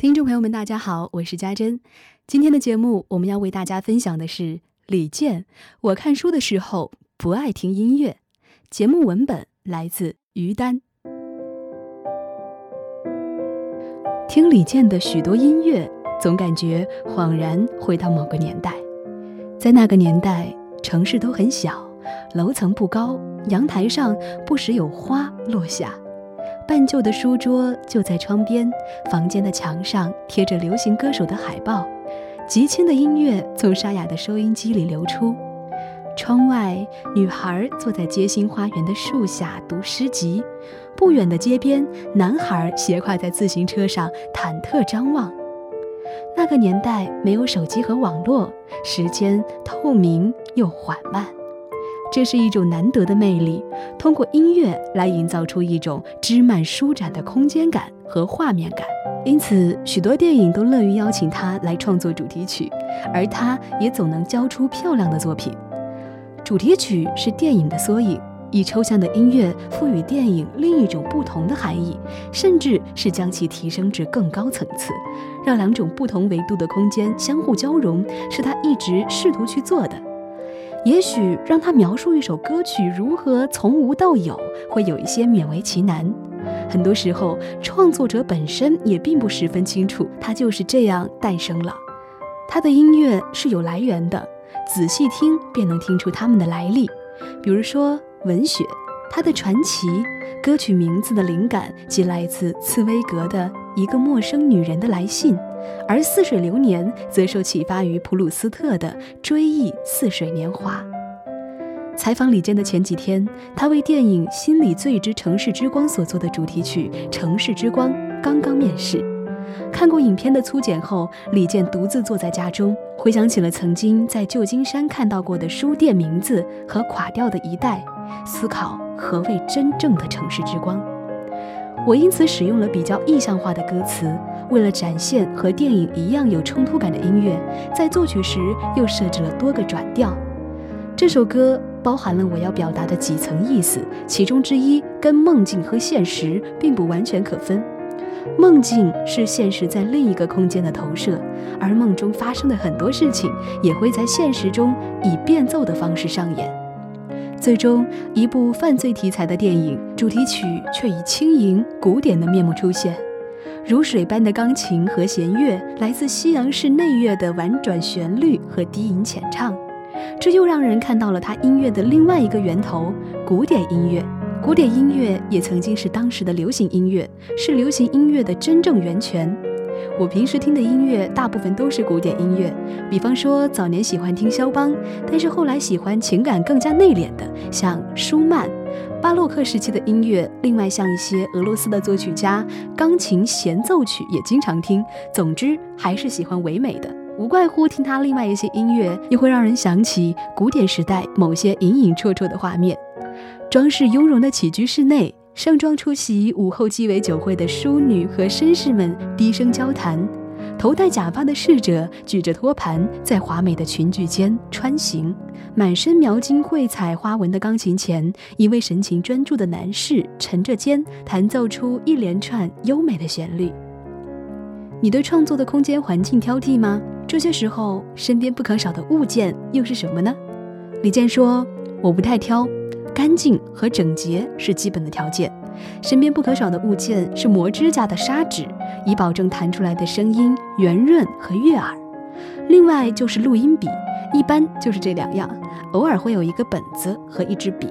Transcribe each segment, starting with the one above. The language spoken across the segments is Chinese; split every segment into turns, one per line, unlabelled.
听众朋友们，大家好，我是家珍。今天的节目，我们要为大家分享的是李健。我看书的时候不爱听音乐。节目文本来自于丹。听李健的许多音乐，总感觉恍然回到某个年代。在那个年代，城市都很小，楼层不高，阳台上不时有花落下。半旧的书桌就在窗边，房间的墙上贴着流行歌手的海报，极轻的音乐从沙哑的收音机里流出。窗外，女孩坐在街心花园的树下读诗集；不远的街边，男孩斜挎在自行车上忐忑张望。那个年代没有手机和网络，时间透明又缓慢。这是一种难得的魅力，通过音乐来营造出一种枝蔓舒展的空间感和画面感。因此，许多电影都乐于邀请他来创作主题曲，而他也总能交出漂亮的作品。主题曲是电影的缩影，以抽象的音乐赋予电影另一种不同的含义，甚至是将其提升至更高层次，让两种不同维度的空间相互交融，是他一直试图去做的。也许让他描述一首歌曲如何从无到有，会有一些勉为其难。很多时候，创作者本身也并不十分清楚，他就是这样诞生了。他的音乐是有来源的，仔细听便能听出他们的来历。比如说文学，他的传奇歌曲名字的灵感即来自茨威格的《一个陌生女人的来信》。而《似水流年》则受启发于普鲁斯特的《追忆似水年华》。采访李健的前几天，他为电影《心理罪之城市之光》所做的主题曲《城市之光》刚刚面世。看过影片的粗剪后，李健独自坐在家中，回想起了曾经在旧金山看到过的书店名字和垮掉的一代，思考何谓真正的城市之光。我因此使用了比较意象化的歌词。为了展现和电影一样有冲突感的音乐，在作曲时又设置了多个转调。这首歌包含了我要表达的几层意思，其中之一跟梦境和现实并不完全可分。梦境是现实在另一个空间的投射，而梦中发生的很多事情也会在现实中以变奏的方式上演。最终，一部犯罪题材的电影主题曲却以轻盈古典的面目出现。如水般的钢琴和弦乐，来自西洋式内乐的婉转旋律和低吟浅唱，这又让人看到了他音乐的另外一个源头——古典音乐。古典音乐也曾经是当时的流行音乐，是流行音乐的真正源泉。我平时听的音乐大部分都是古典音乐，比方说早年喜欢听肖邦，但是后来喜欢情感更加内敛的，像舒曼。巴洛克时期的音乐，另外像一些俄罗斯的作曲家，钢琴协奏曲也经常听。总之，还是喜欢唯美的，无怪乎听他另外一些音乐，又会让人想起古典时代某些隐隐绰绰的画面。装饰雍容的起居室内，盛装出席午后鸡尾酒会的淑女和绅士们低声交谈。头戴假发的侍者举着托盘，在华美的裙裾间穿行。满身描金绘彩花纹的钢琴前，一位神情专注的男士沉着肩，弹奏出一连串优美的旋律。你对创作的空间环境挑剔吗？这些时候，身边不可少的物件又是什么呢？李健说：“我不太挑，干净和整洁是基本的条件。身边不可少的物件是磨指甲的砂纸。”以保证弹出来的声音圆润和悦耳。另外就是录音笔，一般就是这两样，偶尔会有一个本子和一支笔。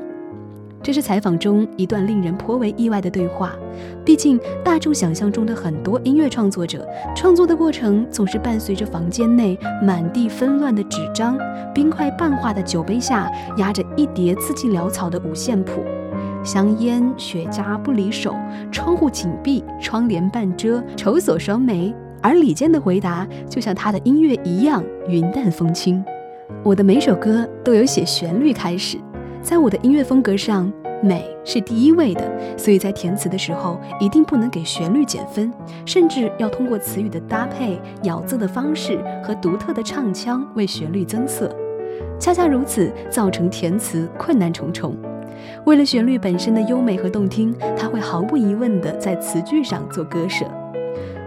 这是采访中一段令人颇为意外的对话。毕竟大众想象中的很多音乐创作者，创作的过程总是伴随着房间内满地纷乱的纸张、冰块半化的酒杯下压着一叠字迹潦草的五线谱。香烟、雪茄不离手，窗户紧闭，窗帘半遮，愁锁双眉。而李健的回答就像他的音乐一样云淡风轻。我的每首歌都有写旋律开始，在我的音乐风格上，美是第一位的，所以在填词的时候一定不能给旋律减分，甚至要通过词语的搭配、咬字的方式和独特的唱腔为旋律增色。恰恰如此，造成填词困难重重。为了旋律本身的优美和动听，他会毫不疑问地在词句上做割舍。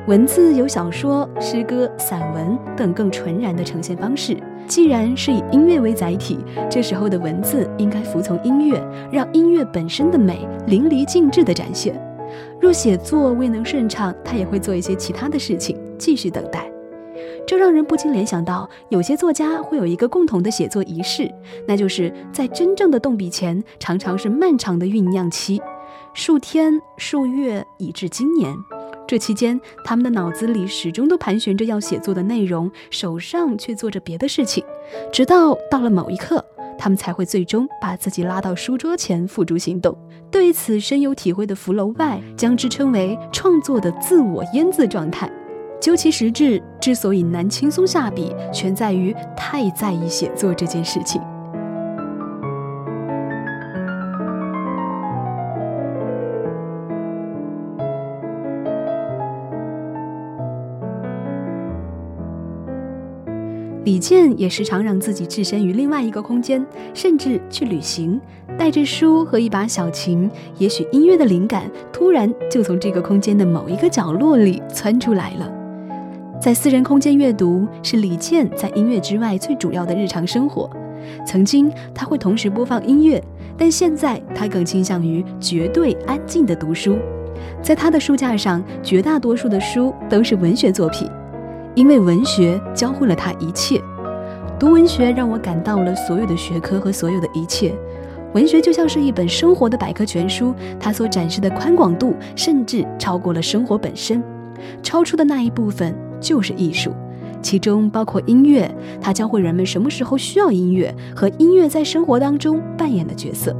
文字有小说、诗歌、散文等更纯然的呈现方式。既然是以音乐为载体，这时候的文字应该服从音乐，让音乐本身的美淋漓尽致地展现。若写作未能顺畅，他也会做一些其他的事情，继续等待。这让人不禁联想到，有些作家会有一个共同的写作仪式，那就是在真正的动笔前，常常是漫长的酝酿期，数天、数月，以至今年。这期间，他们的脑子里始终都盘旋着要写作的内容，手上却做着别的事情，直到到了某一刻，他们才会最终把自己拉到书桌前付诸行动。对此深有体会的福楼拜将之称为创作的自我腌渍状态。究其实质，之所以难轻松下笔，全在于太在意写作这件事情。李健也时常让自己置身于另外一个空间，甚至去旅行，带着书和一把小琴，也许音乐的灵感突然就从这个空间的某一个角落里窜出来了。在私人空间阅读是李健在音乐之外最主要的日常生活。曾经他会同时播放音乐，但现在他更倾向于绝对安静的读书。在他的书架上，绝大多数的书都是文学作品。因为文学教会了他一切，读文学让我感到了所有的学科和所有的一切。文学就像是一本生活的百科全书，它所展示的宽广度甚至超过了生活本身。超出的那一部分就是艺术，其中包括音乐，它教会人们什么时候需要音乐和音乐在生活当中扮演的角色。